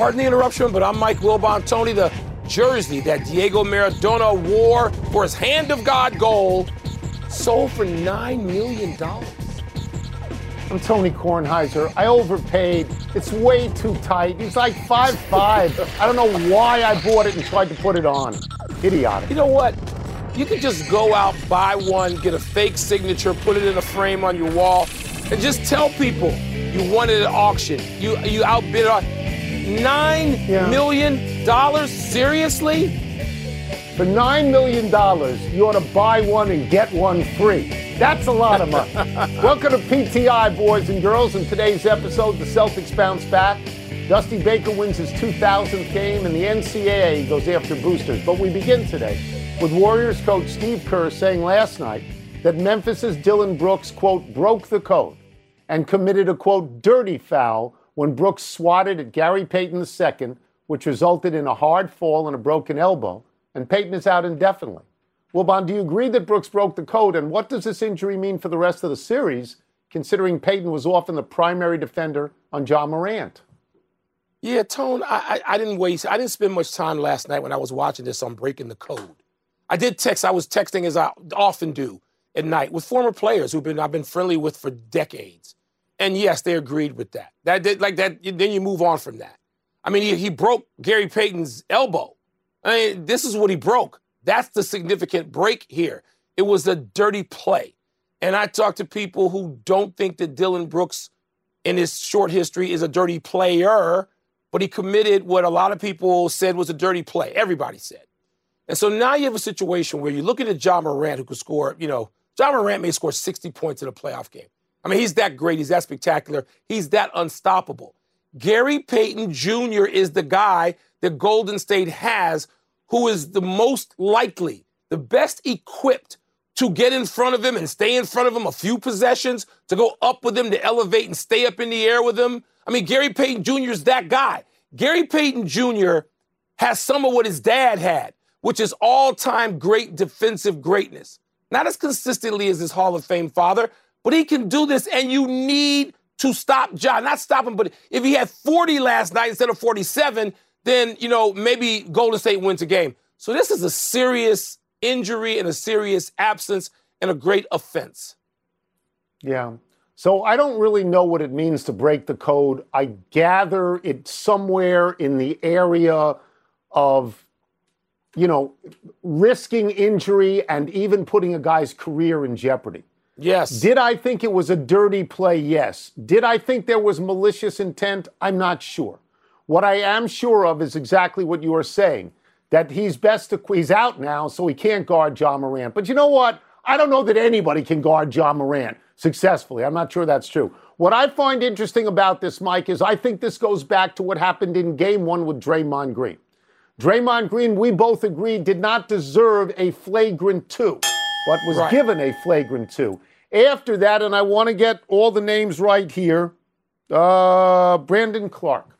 Pardon the interruption, but I'm Mike Wilbon. Tony, the jersey that Diego Maradona wore for his Hand of God goal sold for $9 million. I'm Tony Kornheiser. I overpaid. It's way too tight. He's like five five. I don't know why I bought it and tried to put it on. Idiotic. You know what? You could just go out, buy one, get a fake signature, put it in a frame on your wall, and just tell people you won it at auction. You you outbid it. Nine Yeah. million dollars? Seriously? For $9 million, you ought to buy one and get one free. That's a lot of money. Welcome to PTI, boys and girls. In today's episode, the Celtics bounce back. Dusty Baker wins his 2000th game, and the NCAA goes after boosters. But we begin today with Warriors coach Steve Kerr saying last night that Memphis's Dillon Brooks, quote, broke the code and committed a, quote, dirty foul when Brooks swatted at Gary Payton II, which resulted in a hard fall and a broken elbow, and Payton is out indefinitely. Well, Bon, do you agree that Brooks broke the code, and what does this injury mean for the rest of the series, considering Payton was often the primary defender on Ja Morant? Yeah, Tone, I, I, I didn't waste, I didn't spend much time last night when I was watching this on breaking the code. I did text, I was texting as I often do at night with former players who've been, I've been friendly with for decades. And yes, they agreed with that. That did, like that, then you move on from that. I mean, he, he broke Gary Payton's elbow. I mean, this is what he broke. That's the significant break here. It was a dirty play. And I talk to people who don't think that Dillon Brooks, in his short history, is a dirty player, but he committed what a lot of people said was a dirty play. Everybody said. And so now you have a situation where you're looking at Ja Morant, who could score, you know, Ja Morant may score 60 points in a playoff game. I mean, he's that great. He's that spectacular. He's that unstoppable. Gary Payton Jr. is the guy that Golden State has who is the most likely, the best equipped to get in front of him and stay in front of him a few possessions, to go up with him, to elevate and stay up in the air with him. I mean, Gary Payton Jr. is that guy. Gary Payton Jr. has some of what his dad had, which is all time great defensive greatness. Not as consistently as his Hall of Fame father, but he can do this, and you need to stop Ja. Not stop him, but if he had 40 last night instead of 47, then, you know, maybe Golden State wins a game. So this is a serious injury and a serious absence and a great offense. Yeah. So I don't really know what it means to break the code. I gather it's somewhere in the area of, you know, risking injury and even putting a guy's career in jeopardy. Yes. Did I think it was a dirty play? Yes. Did I think there was malicious intent? I'm not sure. What I am sure of is exactly what you are saying that he's best to, he's out now, so he can't guard Ja Morant. But you know what? I don't know that anybody can guard Ja Morant successfully. I'm not sure that's true. What I find interesting about this, Mike, is I think this goes back to what happened in game one with Draymond Green. Draymond Green, we both agreed, did not deserve a flagrant two, but was Right. given a flagrant two. After that, and I want to get all the names right here, uh, Brandon Clarke.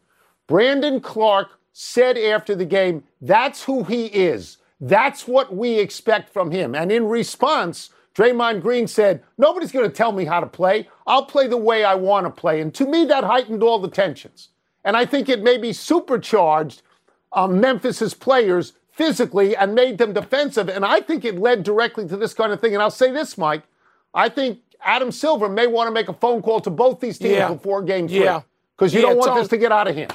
Brandon Clarke said after the game, that's who he is. That's what we expect from him. And in response, Draymond Green said, Nobody's going to tell me how to play. I'll play the way I want to play. And to me, that heightened all the tensions. And I think it maybe supercharged um, Memphis's players physically and made them defensive. And I think it led directly to this kind of thing. And I'll say this, Mike. I think Adam Silver may want to make a phone call to both these teams Yeah. before game three. Yeah. Because you Yeah, don't want this to get out of hand.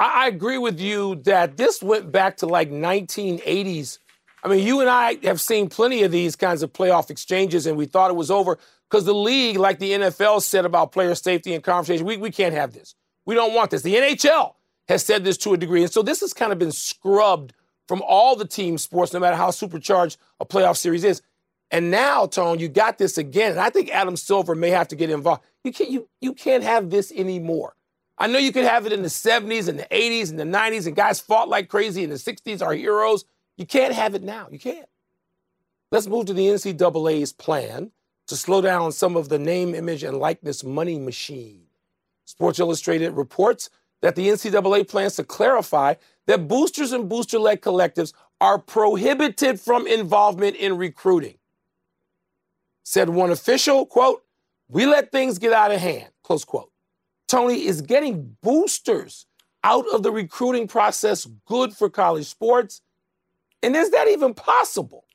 I, I agree with you that this went back to like 1980s. I mean, you and I have seen plenty of these kinds of playoff exchanges, and we thought it was over because the league, like the NFL said about player safety and conversation, we, we can't have this. We don't want this. The NHL has said this to a degree. And so this has kind of been scrubbed from all the team sports, no matter how supercharged a playoff series is. And now, Tone, you got this again. And I think Adam Silver may have to get involved. You can't, you, you can't have this anymore. I know you could have it in the 70s and the 80s and the 90s, and guys fought like crazy in the 60s, our heroes. You can't have it now. You can't. Let's move to the NCAA's plan to slow down some of the name, image, and likeness money machine. Sports Illustrated reports that the NCAA plans to clarify that boosters and booster led collectives are prohibited from involvement in recruiting. Said one official, quote, we let things get out of hand, close quote. Tony, is getting boosters out of the recruiting process good for college sports? And is that even possible?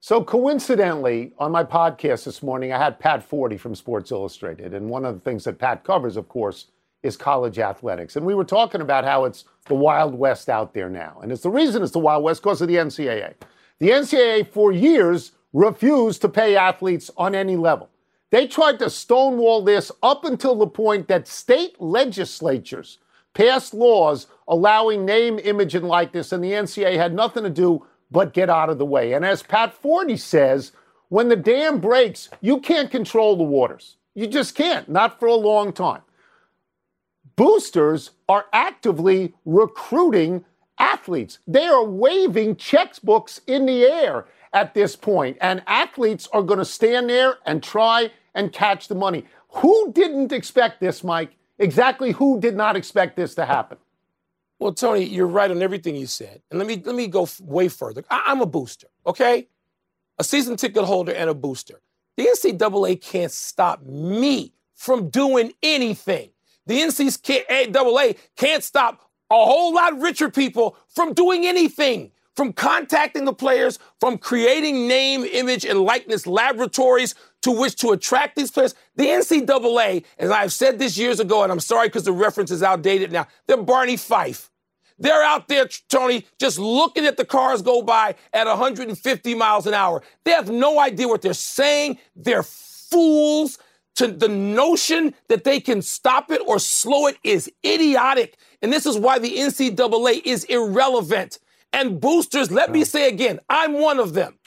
So, coincidentally, on my podcast this morning, I had Pat Forde from Sports Illustrated. And one of the things that Pat covers, of course, is college athletics. And we were talking about how it's the Wild West out there now. And it's the reason it's the Wild West because of the NCAA. The NCAA, for years, refused to pay athletes on any level. They tried to stonewall this up until the point that state legislatures passed laws allowing name, image, and likeness, and the NCAA had nothing to do but get out of the way. And as Pat Forde says, when the dam breaks, you can't control the waters. You just can't, not for a long time. Boosters are actively recruiting athletes. They are waving checkbooks in the air at this point, and athletes are going to stand there and try and catch the money. Who didn't expect this, Mike? Exactly who did not expect this to happen? Well, Tony, you're right on everything you said. And let me let me go f- way further. I- am a booster, okay? A season ticket holder and a booster. The NCAA can't stop me from doing anything. The NCAA can't stop a whole lot richer people from doing anything from contacting the players, from creating name, image, and likeness laboratories to which to attract these players. The NCAA, and I've said this years ago, and I'm sorry because the reference is outdated now, they're Barney Fife. They're out there, Tony, just looking at the cars go by at 150 miles an hour. They have no idea what they're saying. They're fools. To the notion that they can stop it or slow it is idiotic. And this is why the NCAA is irrelevant. And boosters, let me say again, I'm one of them.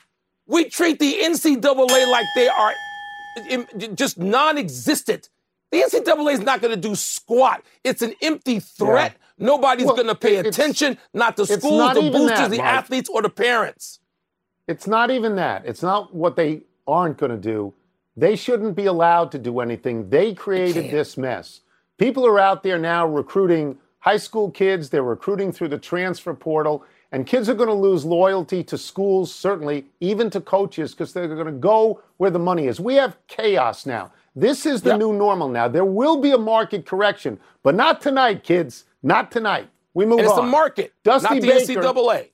We treat the NCAA like they are just non existent. The NCAA is not going to do squat. It's an empty threat. Yeah. Nobody's well, going to pay attention, not the schools, not the boosters, that, the Mike. athletes, or the parents. It's not even that. It's not what they aren't going to do. They shouldn't be allowed to do anything. They created this mess. People are out there now recruiting high school kids, they're recruiting through the transfer portal. And kids are going to lose loyalty to schools, certainly, even to coaches, because they're going to go where the money is. We have chaos now. This is the yep. new normal now. There will be a market correction, but not tonight, kids. Not tonight. We move and it's on. It's the market, Dusty not the Baker, NCAA.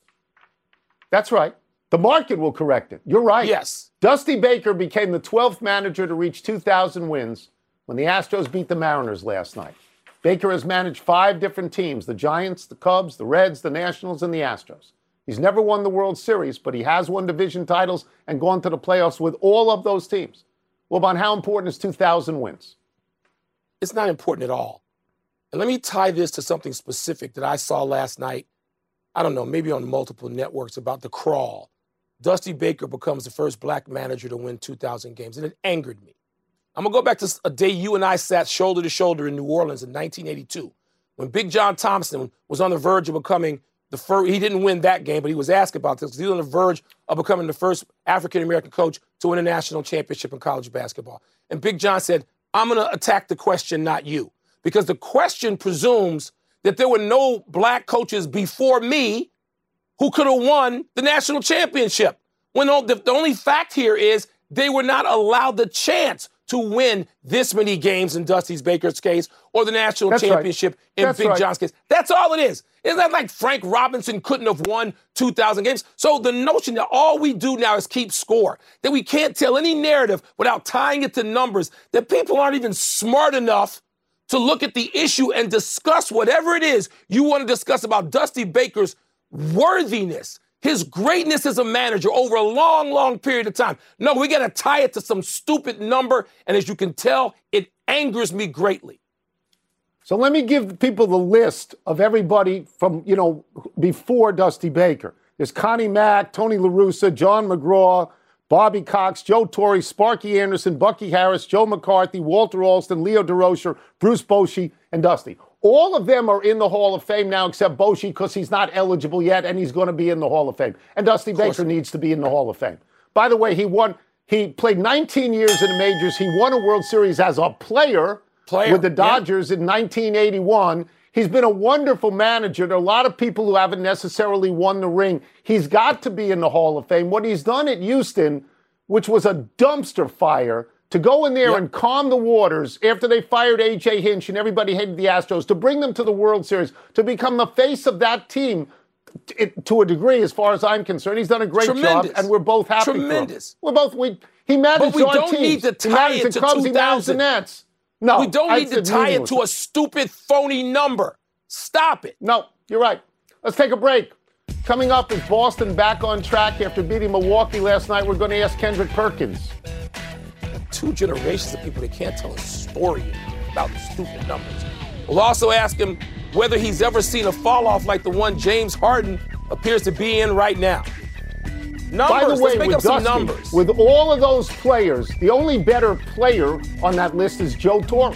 That's right. The market will correct it. You're right. Yes. Dusty Baker became the 12th manager to reach 2,000 wins when the Astros beat the Mariners last night. Baker has managed five different teams the Giants, the Cubs, the Reds, the Nationals, and the Astros. He's never won the World Series, but he has won division titles and gone to the playoffs with all of those teams. Well, Bon, how important is 2,000 wins? It's not important at all. And let me tie this to something specific that I saw last night. I don't know, maybe on multiple networks about the crawl. Dusty Baker becomes the first black manager to win 2,000 games, and it angered me. I'm gonna go back to a day you and I sat shoulder to shoulder in New Orleans in 1982 when Big John Thompson was on the verge of becoming the first. He didn't win that game, but he was asked about this he was on the verge of becoming the first African American coach to win a national championship in college basketball. And Big John said, "I'm gonna attack the question, not you, because the question presumes." That there were no black coaches before me who could have won the national championship. When the, the only fact here is they were not allowed the chance to win this many games in Dusty Baker's case or the national That's championship right. in That's Big right. John's case. That's all it is. It's not that like Frank Robinson couldn't have won 2,000 games. So the notion that all we do now is keep score, that we can't tell any narrative without tying it to numbers, that people aren't even smart enough to look at the issue and discuss whatever it is you want to discuss about Dusty Baker's worthiness his greatness as a manager over a long, long period of time. No, we got to tie it to some stupid number. And as you can tell, it angers me greatly. So let me give people the list of everybody from, you know, before Dusty Baker. There's Connie Mack, Tony La Russa, John McGraw, Bobby Cox, Joe Torre, Sparky Anderson, Bucky Harris, Joe McCarthy, Walter Alston, Leo Durocher, Bruce Bochy, and Dusty. All of them are in the Hall of Fame now, except Bochy, because he's not eligible yet, and he's going to be in the Hall of Fame. And Dusty Baker needs to be in the Hall of Fame. By the way, he won. He played 19 years in the majors. He won a World Series as a player, Player, with the Dodgers in 1981. He's been a wonderful manager. There are a lot of people who haven't necessarily won the ring. He's got to be in the Hall of Fame. What he's done at Houston, which was a dumpster fire, to go in there Yep. and calm the waters after they fired AJ Hinch and everybody hated the Astros, to bring them to the World Series, to become the face of that team to a degree, as far as I'm concerned. He's done a great job, and we're both happy. Tremendous. We're both we. He managed But we our don't teams. need to He tie managed it to Cubs. He managed the 2000. Nets. No, we don't need to tie it to a stupid, phony number. Stop it. No, you're right. Let's take a break. Coming up is Boston back on track after beating Milwaukee last night. We're going to ask Kendrick Perkins. Two generations of people that can't tell a story about stupid numbers. We'll also ask him whether he's ever seen a fall off like the one James Harden appears to be in right now. Numbers. By the way, with up some Dusty, numbers. with all of those players, the only better player on that list is Joe Torre.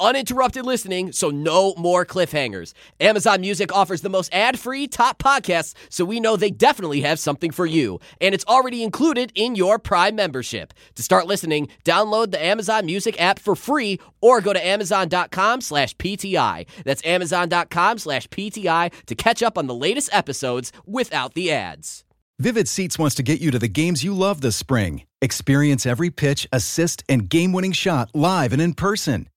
Uninterrupted listening, so no more cliffhangers. Amazon Music offers the most ad free top podcasts, so we know they definitely have something for you. And it's already included in your Prime membership. To start listening, download the Amazon Music app for free or go to amazon.com slash PTI. That's amazon.com slash PTI to catch up on the latest episodes without the ads. Vivid Seats wants to get you to the games you love this spring. Experience every pitch, assist, and game winning shot live and in person.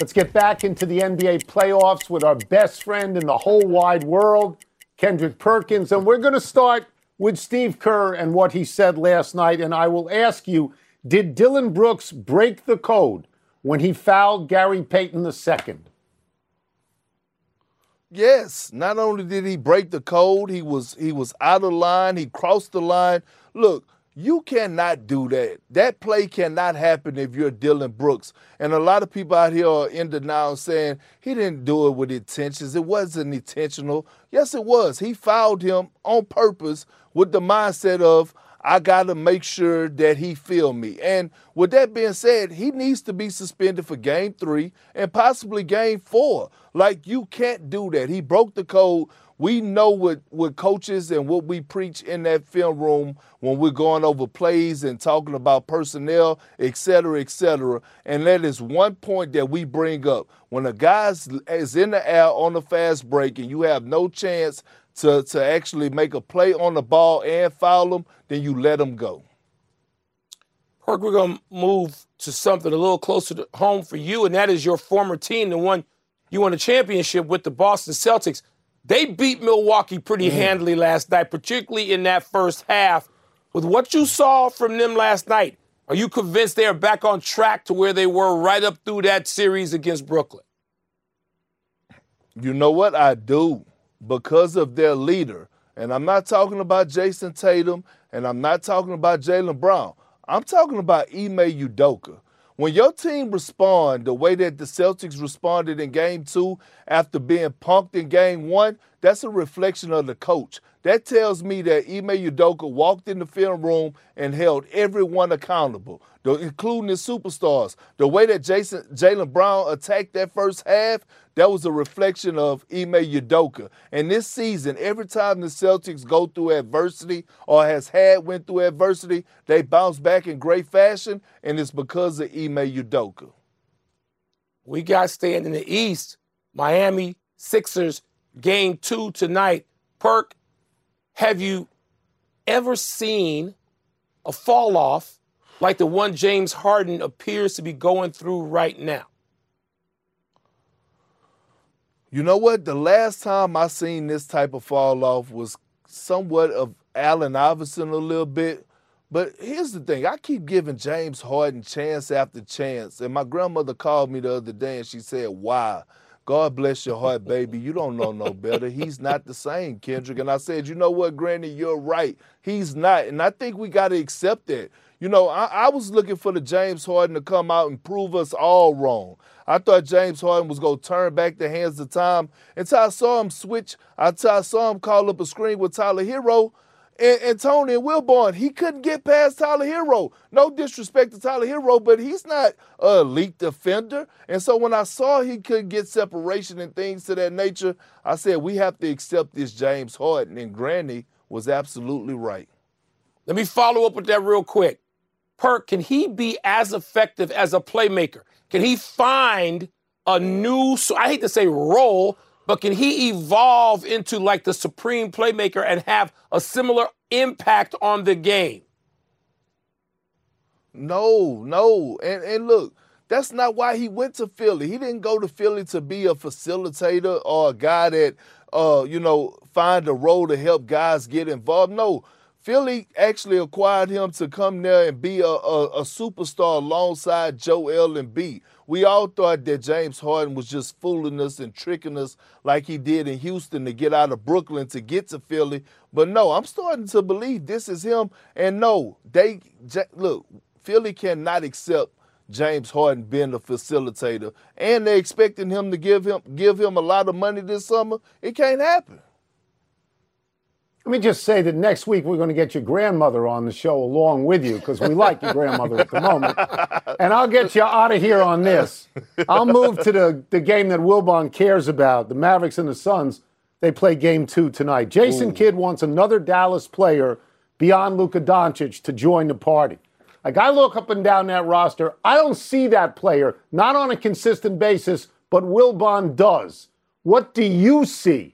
Let's get back into the NBA playoffs with our best friend in the whole wide world, Kendrick Perkins. And we're going to start with Steve Kerr and what he said last night. And I will ask you Did Dillon Brooks break the code when he fouled Gary Payton II? Yes, not only did he break the code, he was he was out of line, he crossed the line. Look, you cannot do that. That play cannot happen if you're Dillon Brooks. And a lot of people out here are in denial saying he didn't do it with intentions. It wasn't intentional. Yes, it was. He fouled him on purpose with the mindset of I got to make sure that he feel me. And with that being said, he needs to be suspended for game three and possibly game four. Like, you can't do that. He broke the code. We know what, what coaches and what we preach in that film room when we're going over plays and talking about personnel, et cetera, et cetera. And that is one point that we bring up. When a guy is in the air on a fast break and you have no chance to, to actually make a play on the ball and foul him, then you let him go. Perk, we're going to move to something a little closer to home for you, and that is your former team, the one you won a championship with, the Boston Celtics. They beat Milwaukee pretty mm. handily last night, particularly in that first half. With what you saw from them last night, are you convinced they are back on track to where they were right up through that series against Brooklyn? You know what? I do because of their leader. And I'm not talking about Jayson Tatum and I'm not talking about Jaylen Brown. I'm talking about Ime Udoka. When your team respond the way that the Celtics responded in game two after being punked in game one, that's a reflection of the coach. That tells me that Ime Udoka walked in the film room and held everyone accountable, including the superstars. The way that Jayson Jaylen Brown attacked that first half, that was a reflection of Ime Udoka. And this season, every time the Celtics go through adversity or has had went through adversity, they bounce back in great fashion, and it's because of Ime Udoka. We got staying in the East. Miami Sixers game two tonight. Perk, have you ever seen a fall off like the one James Harden appears to be going through right now? You know what? The last time I seen this type of fall off was somewhat of Allen Iverson a little bit. But here's the thing I keep giving James Harden chance after chance. And my grandmother called me the other day and she said, Why? God bless your heart, baby. You don't know no better. He's not the same, Kendrick. And I said, you know what, Granny, you're right. He's not. And I think we got to accept that. You know, I, I, was looking for the James Harden to come out and prove us all wrong. I thought James Harden was going to turn back the hands of time until I saw him switch, until I saw him call up a screen with Tyler Herro and, and Tony and Wilbon, he couldn't get past Tyler Herro. No disrespect to Tyler Herro, but he's not a elite defender. And so when I saw he couldn't get separation and things to that nature, I said we have to accept this James Harden. And Granny was absolutely right. Let me follow up with that real quick. Perk, can he be as effective as a playmaker? Can he find a new, I hate to say role, but can he evolve into like the supreme playmaker and have a similar impact on the game? No, no. And and look, that's not why he went to Philly. He didn't go to Philly to be a facilitator or a guy that uh, you know, find a role to help guys get involved. No. Philly actually acquired him to come there and be a, a, a superstar alongside Joel Embiid. We all thought that James Harden was just fooling us and tricking us like he did in Houston to get out of Brooklyn to get to Philly. But no, I'm starting to believe this is him. And no, they look, Philly cannot accept James Harden being a facilitator, and they're expecting him to give him give him a lot of money this summer. It can't happen. Let me just say that next week we're going to get your grandmother on the show along with you because we like your grandmother at the moment. And I'll get you out of here on this. I'll move to the, the game that Wilbon cares about the Mavericks and the Suns. They play game two tonight. Jason Ooh. Kidd wants another Dallas player beyond Luka Doncic to join the party. Like I look up and down that roster, I don't see that player, not on a consistent basis, but Wilbon does. What do you see?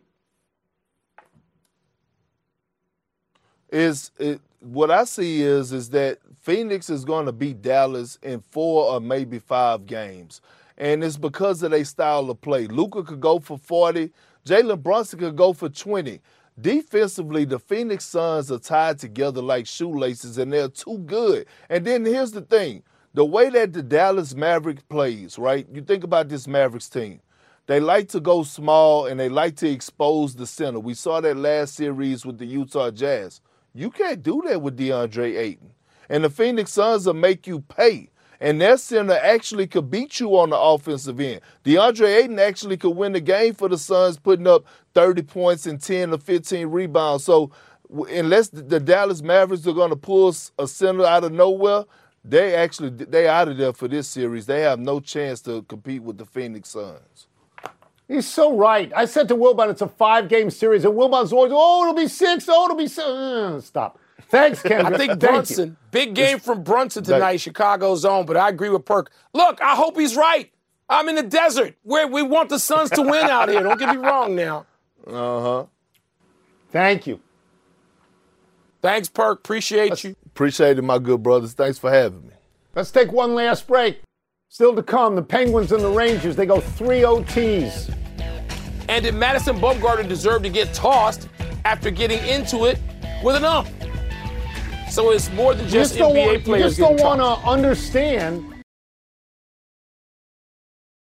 Is it, what I see is is that Phoenix is going to beat Dallas in four or maybe five games, and it's because of their style of play. Luka could go for forty. Jalen Brunson could go for twenty. Defensively, the Phoenix Suns are tied together like shoelaces, and they're too good. And then here's the thing: the way that the Dallas Mavericks plays, right? You think about this Mavericks team. They like to go small and they like to expose the center. We saw that last series with the Utah Jazz. You can't do that with DeAndre Ayton. And the Phoenix Suns will make you pay. And their center actually could beat you on the offensive end. DeAndre Ayton actually could win the game for the Suns, putting up 30 points and 10 or 15 rebounds. So unless the Dallas Mavericks are going to pull a center out of nowhere, they actually they out of there for this series. They have no chance to compete with the Phoenix Suns. He's so right. I said to Wilbon, it's a five game series, and Wilbon's always, oh, it'll be six, oh, it'll be six. Uh, stop. Thanks, Kendrick. I think Brunson, big game from Brunson tonight, Chicago's own, but I agree with Perk. Look, I hope he's right. I'm in the desert where we want the Suns to win out here. Don't get me wrong now. Uh huh. Thank you. Thanks, Perk. Appreciate Let's, you. Appreciate it, my good brothers. Thanks for having me. Let's take one last break. Still to come, the Penguins and the Rangers, they go three OTs. And did Madison Bumgarner deserve to get tossed after getting into it with an ump? So it's more than just, just NBA want, players. You just don't want to understand.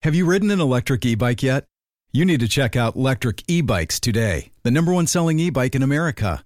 Have you ridden an electric e bike yet? You need to check out Lectric E Bikes today, the number one selling e bike in America.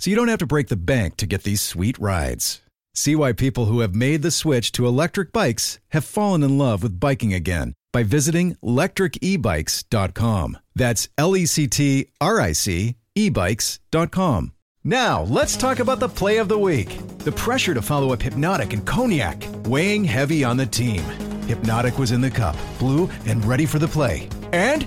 so you don't have to break the bank to get these sweet rides. See why people who have made the switch to electric bikes have fallen in love with biking again by visiting lectricebikes.com. That's L E C T R I C ebikes.com. Now, let's talk about the play of the week. The pressure to follow up Hypnotic and Cognac, weighing heavy on the team. Hypnotic was in the cup, blue, and ready for the play. And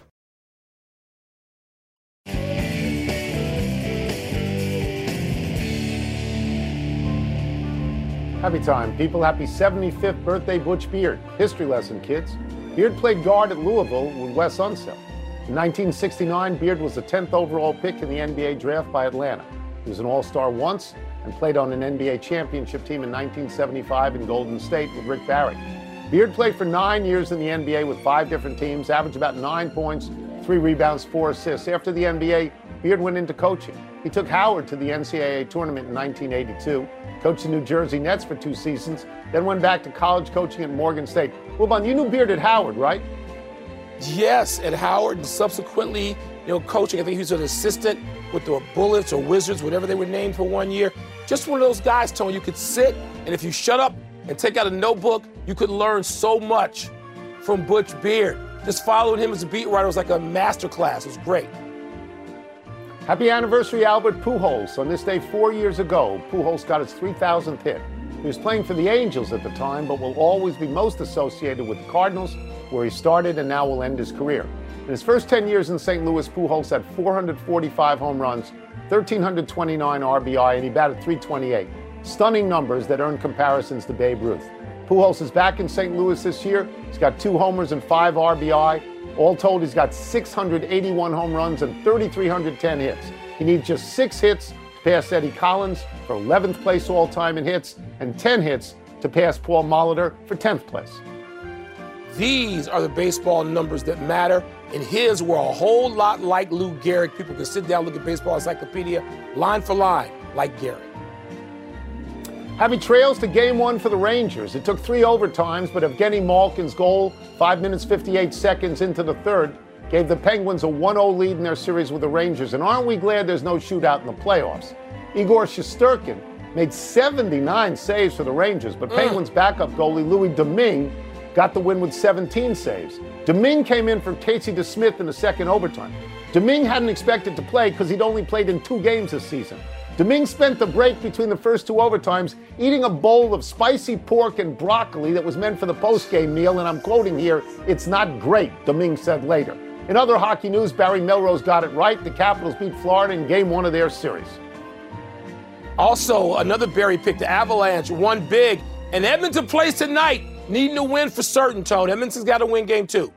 Happy time, people. Happy 75th birthday, Butch Beard. History lesson, kids. Beard played guard at Louisville with Wes Unseld. In 1969, Beard was the 10th overall pick in the NBA draft by Atlanta. He was an All Star once and played on an NBA championship team in 1975 in Golden State with Rick Barry. Beard played for nine years in the NBA with five different teams, averaged about nine points, three rebounds, four assists. After the NBA, Beard went into coaching. He took Howard to the NCAA tournament in 1982, coached the New Jersey Nets for two seasons, then went back to college coaching at Morgan State. Wilbon, you knew Beard at Howard, right? Yes, at Howard, and subsequently, you know, coaching. I think he was an assistant with the Bullets or Wizards, whatever they were named for one year. Just one of those guys, Tony, you could sit, and if you shut up and take out a notebook, you could learn so much from Butch Beard. Just following him as a beat writer was like a master class. It was great. Happy anniversary, Albert Pujols. On this day four years ago, Pujols got his 3,000th hit. He was playing for the Angels at the time, but will always be most associated with the Cardinals, where he started and now will end his career. In his first 10 years in St. Louis, Pujols had 445 home runs, 1,329 RBI, and he batted 328. Stunning numbers that earn comparisons to Babe Ruth. Pujols is back in St. Louis this year. He's got two homers and five RBI. All told, he's got 681 home runs and 3,310 hits. He needs just six hits to pass Eddie Collins for 11th place all time in hits and 10 hits to pass Paul Molitor for 10th place. These are the baseball numbers that matter, and his were a whole lot like Lou Gehrig. People can sit down, look at Baseball Encyclopedia, line for line, like Gehrig. Happy trails to game one for the Rangers. It took three overtimes, but Evgeny Malkin's goal, 5 minutes 58 seconds into the third, gave the Penguins a 1 0 lead in their series with the Rangers. And aren't we glad there's no shootout in the playoffs? Igor Shesterkin made 79 saves for the Rangers, but mm. Penguins backup goalie Louis Domingue got the win with 17 saves. Domingue came in for Casey DeSmith in the second overtime. Domingue hadn't expected to play because he'd only played in two games this season. Domingue spent the break between the first two overtimes eating a bowl of spicy pork and broccoli that was meant for the postgame meal, and I'm quoting here, it's not great, Domingue said later. In other hockey news, Barry Melrose got it right. The Capitals beat Florida in game one of their series. Also, another Barry pick, the Avalanche, won big, and Edmonton plays tonight, needing to win for certain, Tone. Edmonton's got to win game two.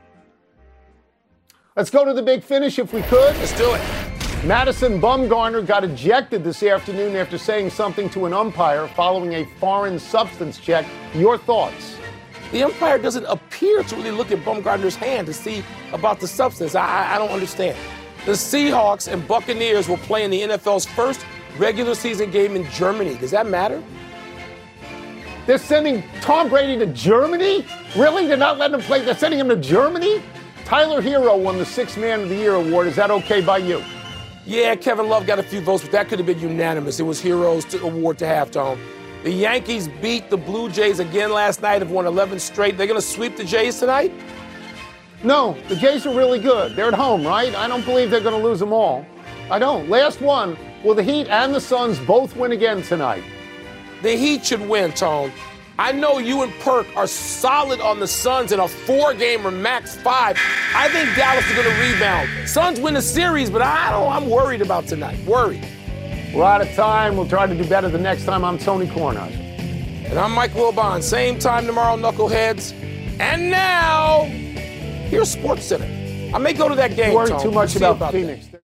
Let's go to the big finish if we could. Let's do it. Madison Bumgarner got ejected this afternoon after saying something to an umpire following a foreign substance check. Your thoughts? The umpire doesn't appear to really look at Bumgarner's hand to see about the substance. I, I, don't understand. The Seahawks and Buccaneers will play in the NFL's first regular season game in Germany. Does that matter? They're sending Tom Brady to Germany? Really? They're not letting him play? They're sending him to Germany? Tyler Herro won the Sixth Man of the Year award. Is that okay by you? Yeah, Kevin Love got a few votes, but that could have been unanimous. It was Heroes to award to halftime. The Yankees beat the Blue Jays again last night, have won 11 straight. They're going to sweep the Jays tonight? No, the Jays are really good. They're at home, right? I don't believe they're going to lose them all. I don't. Last one. Will the Heat and the Suns both win again tonight? The Heat should win, Tone. I know you and Perk are solid on the Suns in a four game or max five. I think Dallas is going to rebound. Suns win the series, but I don't, I'm worried about tonight. Worried. We're out of time. We'll try to do better the next time. I'm Tony Kornheiser. And I'm Mike Wilbon. Same time tomorrow, Knuckleheads. And now, here's Sports Center. I may go to that game. Worry too much about, about Phoenix. That.